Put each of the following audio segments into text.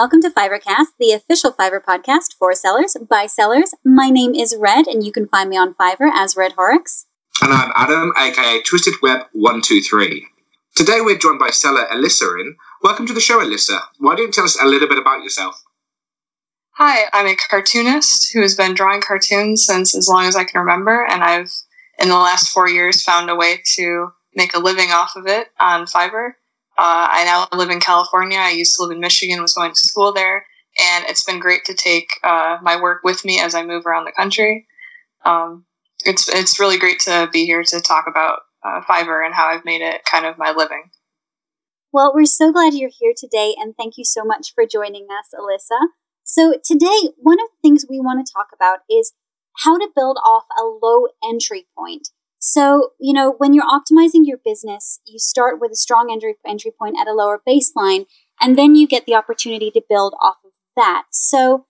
welcome to Fiverrcast, the official Fiverr podcast for sellers by sellers. My name is Red, and you can find me on Fiverr as Red Horrocks. And I'm Adam, aka Twisted Web 123. Today we're joined by seller Alyssa in. Welcome to the show, Alyssa. Why don't you tell us a little bit about yourself? Hi, I'm a cartoonist who has been drawing cartoons since as long as I can remember, and I've, in the last four years, found a way to make a living off of it on Fiverr. Uh, I now live in California. I used to live in Michigan, was going to school there, and it's been great to take uh, my work with me as I move around the country. Um, it's it's really great to be here to talk about uh, Fiverr and how I've made it kind of my living. Well, we're so glad you're here today, and thank you so much for joining us, Alyssa. So, today, one of the things we want to talk about is how to build off a low entry point. So, you know, when you're optimizing your business, you start with a strong entry, entry point at a lower baseline, and then you get the opportunity to build off of that. So,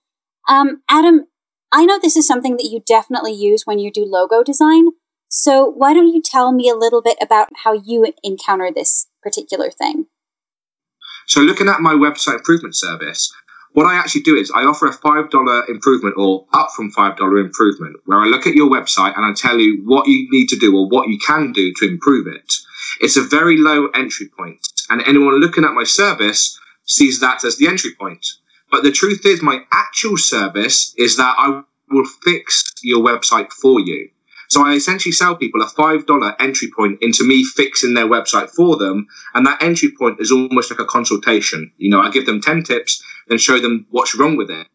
um, Adam, I know this is something that you definitely use when you do logo design. So, why don't you tell me a little bit about how you encounter this particular thing? So, looking at my website improvement service, what I actually do is I offer a $5 improvement or up from $5 improvement where I look at your website and I tell you what you need to do or what you can do to improve it. It's a very low entry point, and anyone looking at my service sees that as the entry point. But the truth is, my actual service is that I will fix your website for you. So I essentially sell people a $5 entry point into me fixing their website for them. And that entry point is almost like a consultation. You know, I give them 10 tips, then show them what's wrong with it.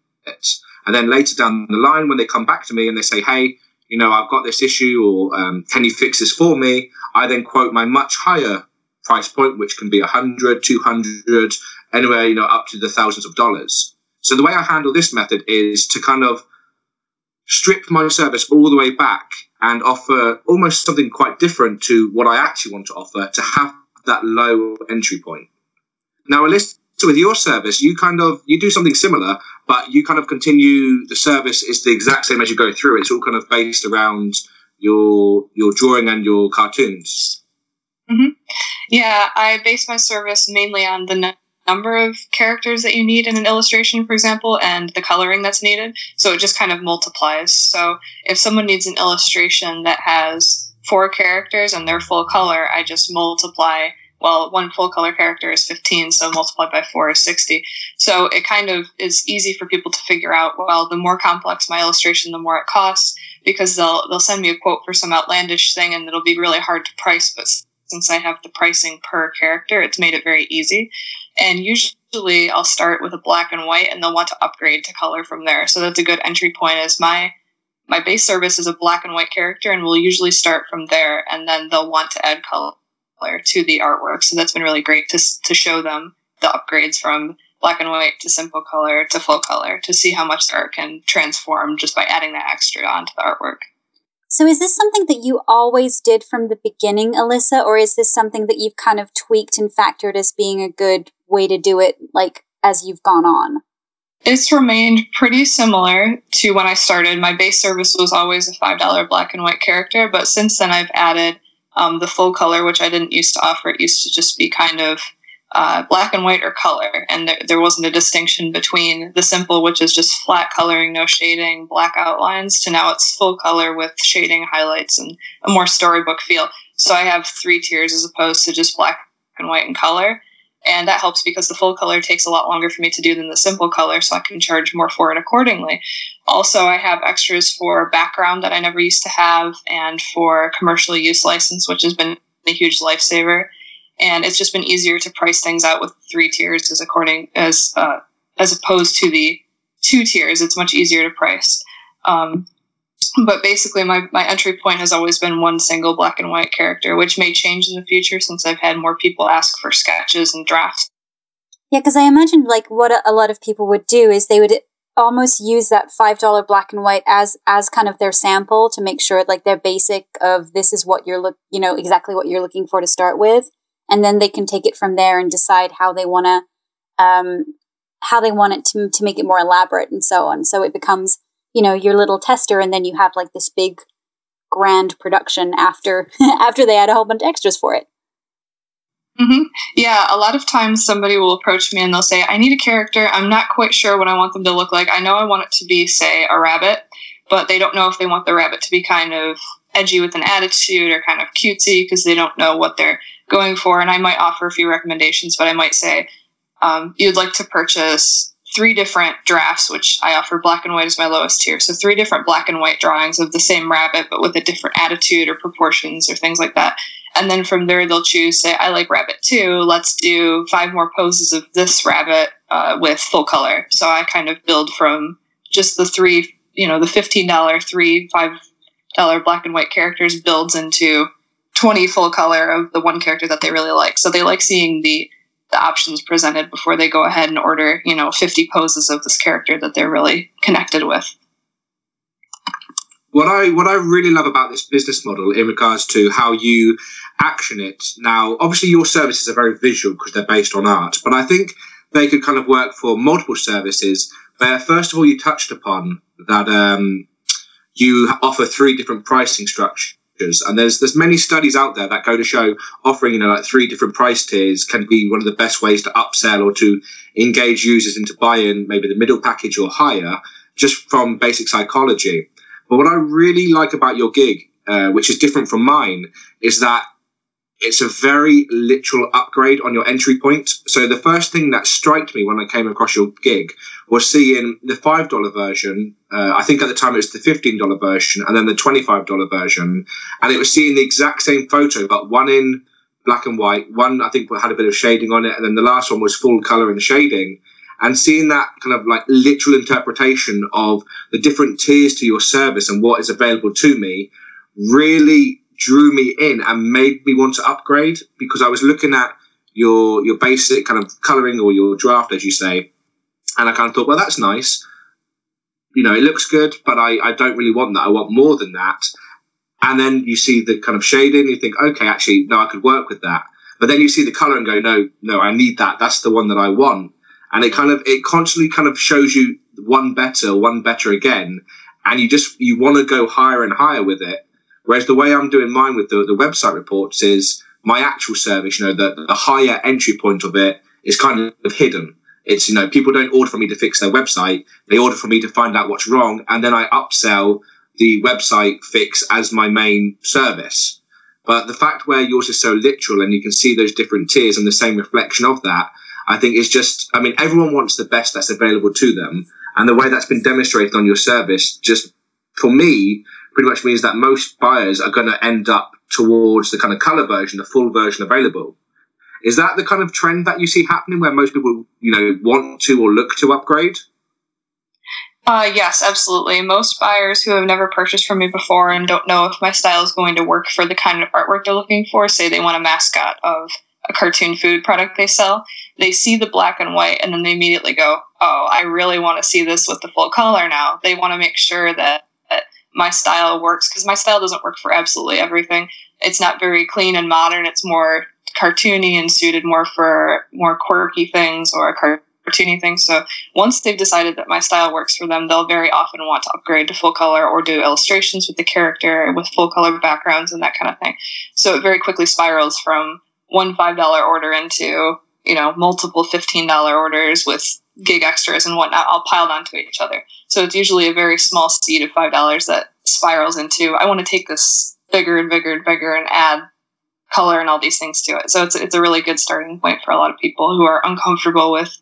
And then later down the line, when they come back to me and they say, hey, you know, I've got this issue or um, can you fix this for me? I then quote my much higher price point, which can be 100, 200, anywhere, you know, up to the thousands of dollars. So the way I handle this method is to kind of strip my service all the way back and offer almost something quite different to what I actually want to offer to have that low entry point. Now, Alyssa, with your service, you kind of you do something similar, but you kind of continue the service is the exact same as you go through. It's all kind of based around your your drawing and your cartoons. Mm-hmm. Yeah, I base my service mainly on the number of characters that you need in an illustration, for example, and the coloring that's needed. So it just kind of multiplies. So if someone needs an illustration that has four characters and they're full color, I just multiply. Well, one full color character is 15, so multiplied by four is 60. So it kind of is easy for people to figure out, well, the more complex my illustration, the more it costs, because they'll, they'll send me a quote for some outlandish thing and it'll be really hard to price, but since I have the pricing per character, it's made it very easy. And usually I'll start with a black and white and they'll want to upgrade to color from there. So that's a good entry point is my my base service is a black and white character and we'll usually start from there and then they'll want to add color to the artwork. So that's been really great to to show them the upgrades from black and white to simple color to full color to see how much the art can transform just by adding that extra onto the artwork. So, is this something that you always did from the beginning, Alyssa, or is this something that you've kind of tweaked and factored as being a good way to do it, like as you've gone on? It's remained pretty similar to when I started. My base service was always a $5 black and white character, but since then I've added um, the full color, which I didn't used to offer. It used to just be kind of uh, black and white or color, and there, there wasn't a distinction between the simple, which is just flat coloring, no shading, black outlines, to now it's full color with shading, highlights, and a more storybook feel. So I have three tiers as opposed to just black and white and color. And that helps because the full color takes a lot longer for me to do than the simple color, so I can charge more for it accordingly. Also, I have extras for background that I never used to have, and for commercial use license, which has been a huge lifesaver and it's just been easier to price things out with three tiers as according as uh, as opposed to the two tiers. It's much easier to price. Um, but basically, my, my entry point has always been one single black and white character, which may change in the future since I've had more people ask for sketches and drafts. Yeah, because I imagine like what a, lot of people would do is they would almost use that five dollar black and white as as kind of their sample to make sure like their basic of this is what you're look you know exactly what you're looking for to start with and then they can take it from there and decide how they want to um, how they want it to, to make it more elaborate and so on so it becomes you know your little tester and then you have like this big grand production after after they add a whole bunch of extras for it Mm-hmm. Yeah, a lot of times somebody will approach me and they'll say, I need a character. I'm not quite sure what I want them to look like. I know I want it to be, say, a rabbit, but they don't know if they want the rabbit to be kind of edgy with an attitude or kind of cutesy because they don't know what they're going for. And I might offer a few recommendations, but I might say, um, you'd like to purchase three different drafts, which I offer black and white as my lowest tier. So three different black and white drawings of the same rabbit, but with a different attitude or proportions or things like that. And then from there, they'll choose, say, I like rabbit too. Let's do five more poses of this rabbit uh, with full color. So I kind of build from just the three, you know, the $15, three, $5 black and white characters builds into 20 full color of the one character that they really like. So they like seeing the the options presented before they go ahead and order, you know, 50 poses of this character that they're really connected with. What I what I really love about this business model in regards to how you action it. Now, obviously your services are very visual because they're based on art, but I think they could kind of work for multiple services where first of all you touched upon that um, you offer three different pricing structures and there's there's many studies out there that go to show offering you know like three different price tiers can be one of the best ways to upsell or to engage users into buying maybe the middle package or higher just from basic psychology. But what i really like about your gig uh, which is different from mine is that it's a very literal upgrade on your entry point. So the first thing that struck me when I came across your gig was seeing the five dollar version. Uh, I think at the time it was the fifteen dollar version, and then the twenty five dollar version, and it was seeing the exact same photo, but one in black and white, one I think had a bit of shading on it, and then the last one was full color and shading. And seeing that kind of like literal interpretation of the different tiers to your service and what is available to me really drew me in and made me want to upgrade because I was looking at your your basic kind of coloring or your draft, as you say, and I kind of thought, well, that's nice. You know, it looks good, but I, I don't really want that. I want more than that. And then you see the kind of shading, you think, okay, actually, no, I could work with that. But then you see the color and go, no, no, I need that. That's the one that I want. And it kind of, it constantly kind of shows you one better, one better again. And you just, you want to go higher and higher with it. Whereas the way I'm doing mine with the, the website reports is my actual service, you know, the, the higher entry point of it is kind of hidden. It's, you know, people don't order from me to fix their website. They order from me to find out what's wrong. And then I upsell the website fix as my main service. But the fact where yours is so literal and you can see those different tiers and the same reflection of that, I think is just, I mean, everyone wants the best that's available to them. And the way that's been demonstrated on your service, just for me, pretty much means that most buyers are going to end up towards the kind of color version, the full version available. Is that the kind of trend that you see happening where most people, you know, want to or look to upgrade? Uh, yes, absolutely. Most buyers who have never purchased from me before and don't know if my style is going to work for the kind of artwork they're looking for, say they want a mascot of a cartoon food product they sell, they see the black and white and then they immediately go, Oh, I really want to see this with the full color now. They want to make sure that my style works because my style doesn't work for absolutely everything. It's not very clean and modern. It's more cartoony and suited more for more quirky things or cartoony things. So once they've decided that my style works for them, they'll very often want to upgrade to full color or do illustrations with the character with full color backgrounds and that kind of thing. So it very quickly spirals from one $5 order into, you know, multiple $15 orders with gig extras and whatnot all piled onto each other. So it's usually a very small seed of five dollars that spirals into I want to take this bigger and bigger and bigger and add color and all these things to it. So it's it's a really good starting point for a lot of people who are uncomfortable with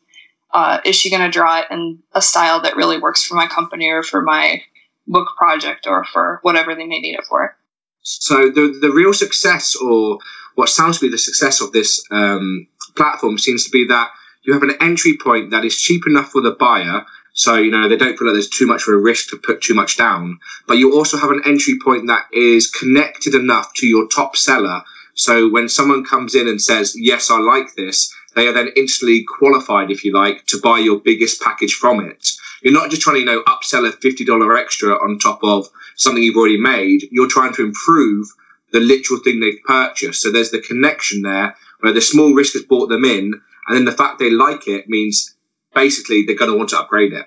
uh, is she going to draw it in a style that really works for my company or for my book project or for whatever they may need it for. So the the real success or what sounds to be the success of this um, platform seems to be that you have an entry point that is cheap enough for the buyer. So, you know, they don't feel like there's too much of a risk to put too much down. But you also have an entry point that is connected enough to your top seller. So when someone comes in and says, yes, I like this, they are then instantly qualified, if you like, to buy your biggest package from it. You're not just trying to, you know, upsell a $50 extra on top of something you've already made. You're trying to improve the literal thing they've purchased. So there's the connection there where the small risk has brought them in and then the fact they like it means basically they're going to want to upgrade it.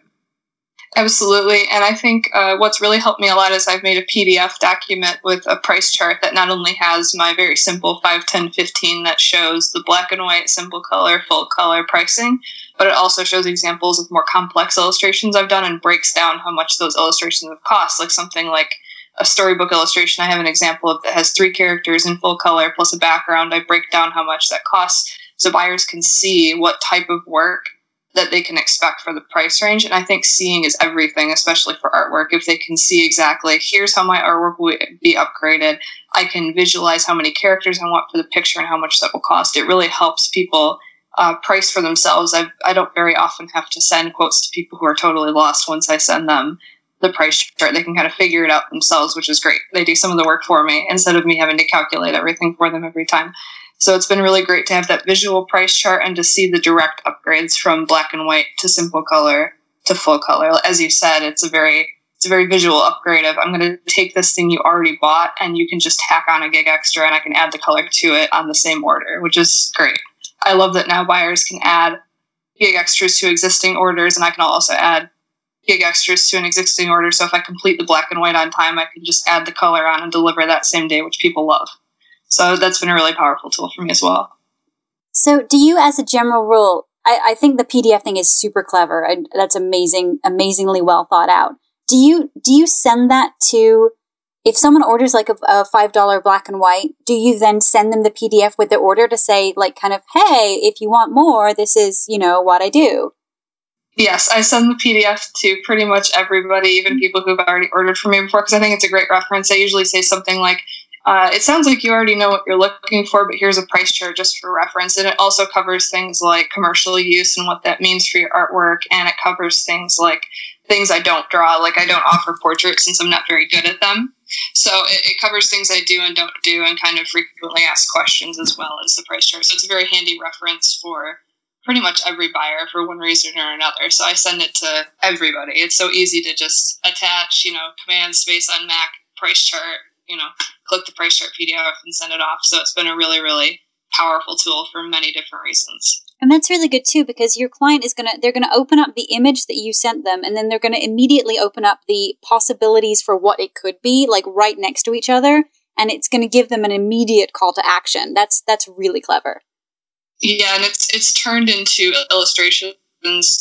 Absolutely. And I think uh, what's really helped me a lot is I've made a PDF document with a price chart that not only has my very simple 5, 10, 15 that shows the black and white, simple color, full color pricing, but it also shows examples of more complex illustrations I've done and breaks down how much those illustrations have cost. Like something like a storybook illustration, I have an example of that has three characters in full color plus a background. I break down how much that costs so buyers can see what type of work that they can expect for the price range. And I think seeing is everything, especially for artwork. If they can see exactly, here's how my artwork will be upgraded, I can visualize how many characters I want for the picture and how much that will cost. It really helps people uh, price for themselves. I, I don't very often have to send quotes to people who are totally lost once I send them the price chart. They can kind of figure it out themselves, which is great. They do some of the work for me instead of me having to calculate everything for them every time. So it's been really great to have that visual price chart and to see the direct upgrades from black and white to simple color to full color. As you said, it's a very it's a very visual upgrade of I'm going to take this thing you already bought and you can just tack on a gig extra and I can add the color to it on the same order, which is great. I love that now buyers can add gig extras to existing orders and I can also add gig extras to an existing order. So if I complete the black and white on time, I can just add the color on and deliver that same day, which people love. So that's been a really powerful tool for me as well. So, do you, as a general rule, I, I think the PDF thing is super clever and that's amazing, amazingly well thought out. Do you do you send that to if someone orders like a, a five dollar black and white? Do you then send them the PDF with the order to say like kind of hey, if you want more, this is you know what I do. Yes, I send the PDF to pretty much everybody, even mm-hmm. people who've already ordered from me before, because I think it's a great reference. I usually say something like, uh, it sounds like you already know what you're looking for, but here's a price chart just for reference. And it also covers things like commercial use and what that means for your artwork. And it covers things like things I don't draw, like I don't offer portraits since I'm not very good at them. So it, it covers things I do and don't do and kind of frequently asked questions as well as the price chart. So it's a very handy reference for pretty much every buyer for one reason or another. So I send it to everybody. It's so easy to just attach, you know, command space on Mac price chart you know, click the price chart PDF and send it off. So it's been a really, really powerful tool for many different reasons. And that's really good too because your client is going to they're going to open up the image that you sent them and then they're going to immediately open up the possibilities for what it could be like right next to each other and it's going to give them an immediate call to action. That's that's really clever. Yeah, and it's it's turned into illustrations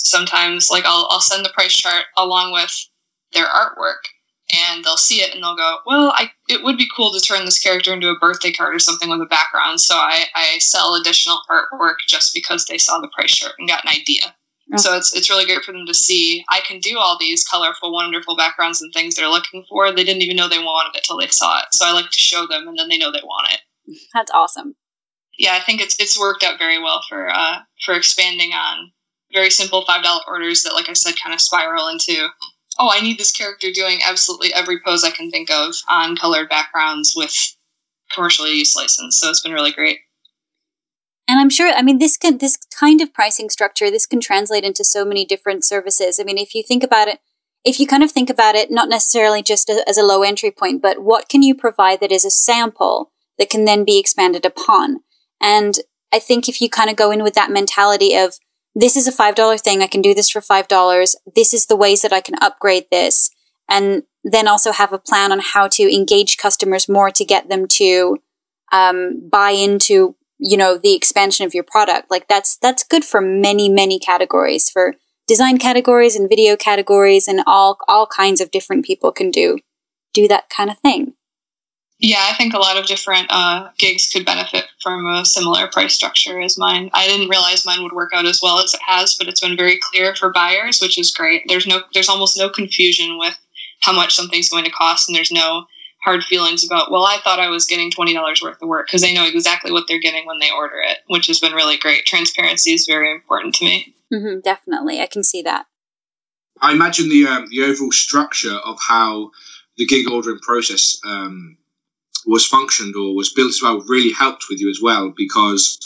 sometimes like I'll I'll send the price chart along with their artwork and they'll see it and they'll go, well, I, it would be cool to turn this character into a birthday card or something with a background. So I, I sell additional artwork just because they saw the price chart and got an idea. Oh. So it's it's really great for them to see I can do all these colorful, wonderful backgrounds and things they're looking for. They didn't even know they wanted it till they saw it. So I like to show them, and then they know they want it. That's awesome. Yeah, I think it's it's worked out very well for uh, for expanding on very simple five dollar orders that, like I said, kind of spiral into oh, I need this character doing absolutely every pose I can think of on colored backgrounds with commercial use license. So it's been really great. And I'm sure, I mean, this can, this kind of pricing structure, this can translate into so many different services. I mean, if you think about it, if you kind of think about it, not necessarily just as a low entry point, but what can you provide that is a sample that can then be expanded upon? And I think if you kind of go in with that mentality of, this is a $5 thing. I can do this for $5. This is the ways that I can upgrade this. And then also have a plan on how to engage customers more to get them to um, buy into, you know, the expansion of your product. Like that's, that's good for many, many categories for design categories and video categories and all, all kinds of different people can do, do that kind of thing. Yeah, I think a lot of different uh, gigs could benefit from a similar price structure as mine. I didn't realize mine would work out as well as it has, but it's been very clear for buyers, which is great. There's no, there's almost no confusion with how much something's going to cost, and there's no hard feelings about. Well, I thought I was getting twenty dollars worth of work because they know exactly what they're getting when they order it, which has been really great. Transparency is very important to me. Mm-hmm, definitely, I can see that. I imagine the um, the overall structure of how the gig ordering process um, was functioned or was built as well really helped with you as well because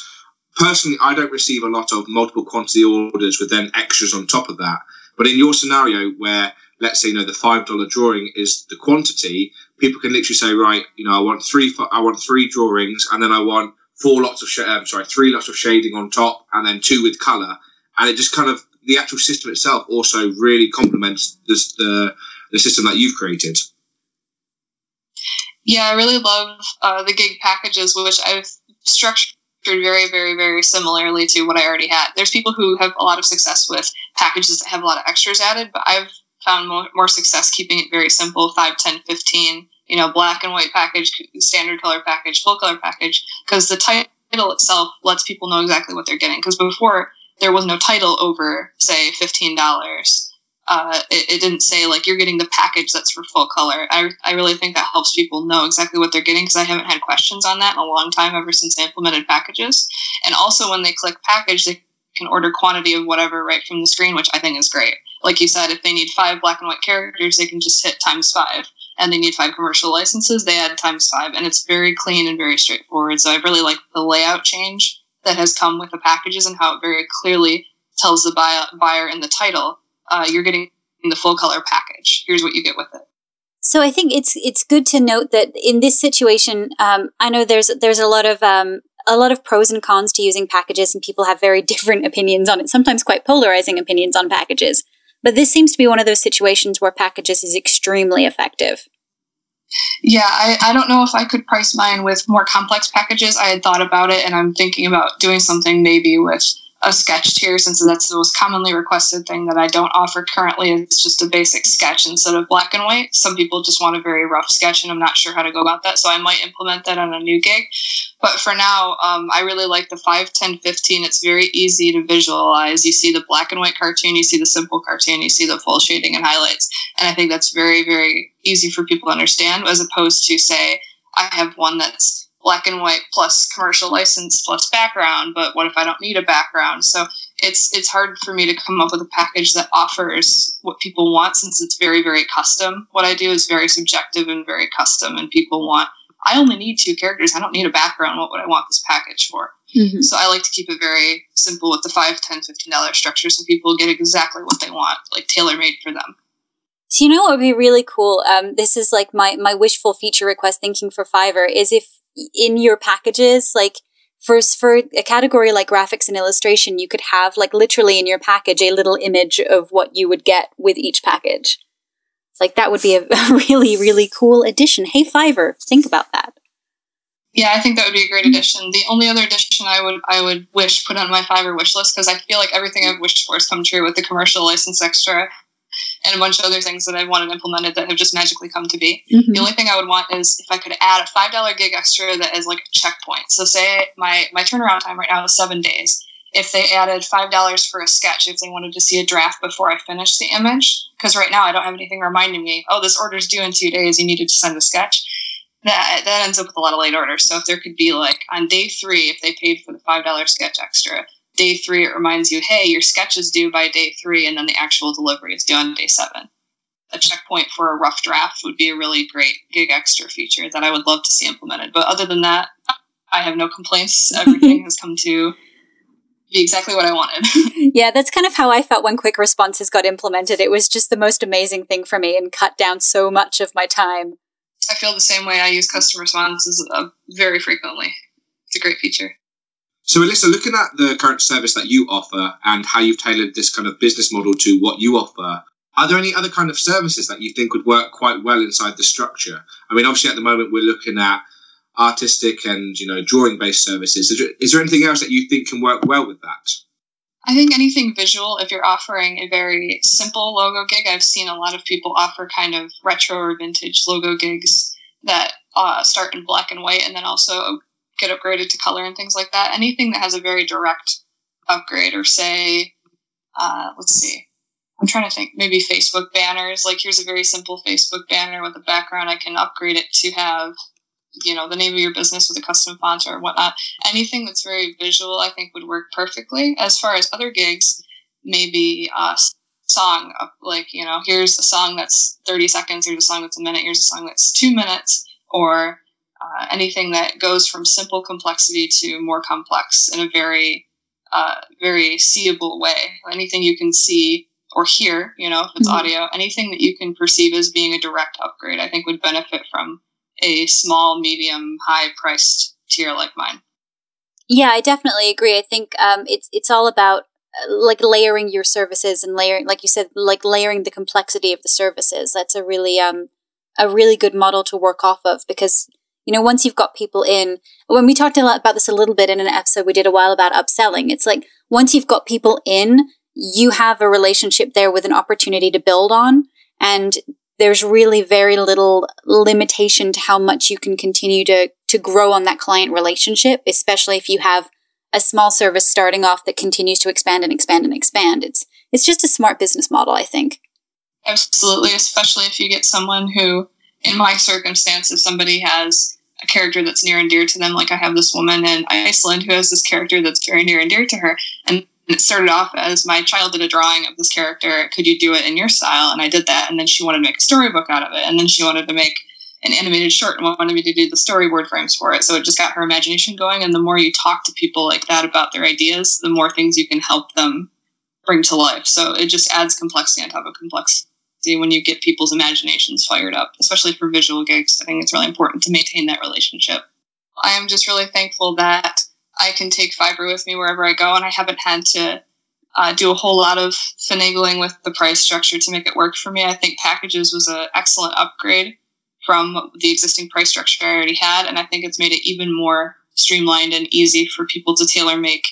personally I don't receive a lot of multiple quantity orders with then extras on top of that. But in your scenario where let's say you know the five dollar drawing is the quantity, people can literally say right, you know I want three I want three drawings and then I want four lots of sh- um, sorry three lots of shading on top and then two with color and it just kind of the actual system itself also really complements this, the the system that you've created. Yeah, I really love uh, the gig packages, which I've structured very, very, very similarly to what I already had. There's people who have a lot of success with packages that have a lot of extras added, but I've found more, more success keeping it very simple 5, 10, 15, you know, black and white package, standard color package, full color package, because the title itself lets people know exactly what they're getting. Because before, there was no title over, say, $15 uh, it, it, didn't say like you're getting the package that's for full color. I, I really think that helps people know exactly what they're getting because I haven't had questions on that in a long time ever since I implemented packages. And also when they click package, they can order quantity of whatever right from the screen, which I think is great. Like you said, if they need five black and white characters, they can just hit times five. And they need five commercial licenses, they add times five. And it's very clean and very straightforward. So I really like the layout change that has come with the packages and how it very clearly tells the buyer in the title uh, you're getting the full color package. Here's what you get with it. So I think it's it's good to note that in this situation, um, I know there's there's a lot of um, a lot of pros and cons to using packages, and people have very different opinions on it. Sometimes quite polarizing opinions on packages. But this seems to be one of those situations where packages is extremely effective. Yeah, I, I don't know if I could price mine with more complex packages. I had thought about it, and I'm thinking about doing something maybe with a sketch tier since that's the most commonly requested thing that I don't offer currently. It's just a basic sketch instead of black and white. Some people just want a very rough sketch, and I'm not sure how to go about that. So I might implement that on a new gig. But for now, um, I really like the 5, 10, 15. It's very easy to visualize. You see the black and white cartoon, you see the simple cartoon, you see the full shading and highlights. And I think that's very, very easy for people to understand as opposed to, say, I have one that's black and white plus commercial license plus background but what if i don't need a background? So it's it's hard for me to come up with a package that offers what people want since it's very very custom. What i do is very subjective and very custom and people want i only need two characters. I don't need a background. What would i want this package for? Mm-hmm. so i like to keep it very simple with the 5 10 15 dollar structure so people get exactly what they want like tailor made for them. So you know what would be really cool? Um, this is like my my wishful feature request thinking for Fiverr is if in your packages, like for for a category like graphics and illustration, you could have like literally in your package a little image of what you would get with each package. Like that would be a, really really cool addition. Hey Fiverr, think about that. Yeah, I think that would be a great addition. The only other addition I would I would wish put on my Fiverr wish list because I feel like everything I've wished for has come true with the commercial license extra and a bunch of other things that I've wanted implemented that have just magically come to be. Mm-hmm. The only thing I would want is if I could add a five dollar gig extra that is like a checkpoint. So say my my turnaround time right now is seven days. If they added five dollars for a sketch, if they wanted to see a draft before I finish the image, because right now I don't have anything reminding me, oh, this order's due in two days, you needed to send a sketch. That that ends up with a lot of late orders. So if there could be like on day three, if they paid for the five dollar sketch extra, day three, it reminds you, hey, your sketch is due by day three, and then the actual delivery is due on day seven. A checkpoint for a rough draft would be a really great gig extra feature that I would love to see implemented. But other than that, I have no complaints. Everything has come to be exactly what I wanted. yeah, that's kind of how I felt when quick responses got implemented. It was just the most amazing thing for me and cut down so much of my time. I feel the same way. I use custom responses uh, very frequently. It's a great feature. So, Alyssa, looking at the current service that you offer and how you've tailored this kind of business model to what you offer, are there any other kind of services that you think would work quite well inside the structure? I mean, obviously, at the moment, we're looking at artistic and you know drawing based services. Is there, is there anything else that you think can work well with that? I think anything visual, if you're offering a very simple logo gig, I've seen a lot of people offer kind of retro or vintage logo gigs that uh, start in black and white and then also get upgraded to color and things like that. Anything that has a very direct upgrade, or say, uh, let's see, I'm trying to think, maybe Facebook banners. Like, here's a very simple Facebook banner with a background. I can upgrade it to have, you know, the name of your business with a custom font or whatnot. Anything that's very visual, I think, would work perfectly. As far as other gigs, maybe a song, like, you know, here's a song that's 30 seconds, here's a song that's a minute, here's a song that's two minutes, or uh, anything that goes from simple complexity to more complex in a very uh, very seeable way. Anything you can see or hear you know if it's mm-hmm. audio anything that you can perceive as being a direct upgrade i think would benefit from a small medium high priced tier like mine. Yeah i definitely agree. I think um, it's it's all about like layering your services and layering like you said like layering the complexity of the services. That's a really um a really good model to work off of because you know once you've got people in when we talked a lot about this a little bit in an episode we did a while about upselling it's like once you've got people in you have a relationship there with an opportunity to build on and there's really very little limitation to how much you can continue to to grow on that client relationship especially if you have a small service starting off that continues to expand and expand and expand. It's it's just a smart business model, I think. Absolutely, especially if you get someone who, in my circumstances, somebody has a character that's near and dear to them. Like I have this woman in Iceland who has this character that's very near and dear to her, and it started off as my child did a drawing of this character. Could you do it in your style? And I did that, and then she wanted to make a storybook out of it, and then she wanted to make an animated short and wanted me to do the storyboard frames for it. So it just got her imagination going. And the more you talk to people like that about their ideas, the more things you can help them bring to life. So it just adds complexity on top of complexity when you get people's imaginations fired up, especially for visual gigs. I think it's really important to maintain that relationship. I am just really thankful that I can take Fiverr with me wherever I go, and I haven't had to uh, do a whole lot of finagling with the price structure to make it work for me. I think packages was an excellent upgrade from the existing price structure I already had. And I think it's made it even more streamlined and easy for people to tailor make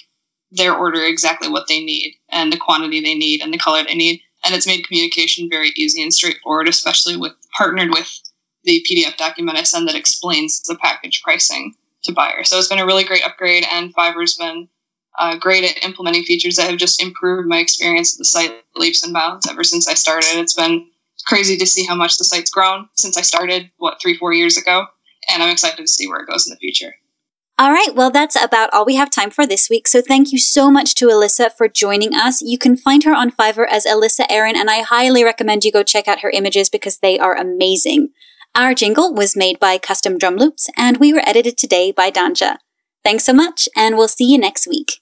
their order exactly what they need and the quantity they need and the color they need. And it's made communication very easy and straightforward, especially with partnered with the PDF document I send that explains the package pricing to buyers. So it's been a really great upgrade, and Fiverr's been uh, great at implementing features that have just improved my experience of the site leaps and bounds ever since I started. It's been crazy to see how much the site's grown since I started, what, three, four years ago. And I'm excited to see where it goes in the future. All right, well, that's about all we have time for this week. So thank you so much to Alyssa for joining us. You can find her on Fiverr as Alyssa Aaron, and I highly recommend you go check out her images because they are amazing. Our jingle was made by Custom Drum Loops, and we were edited today by Danja. Thanks so much, and we'll see you next week.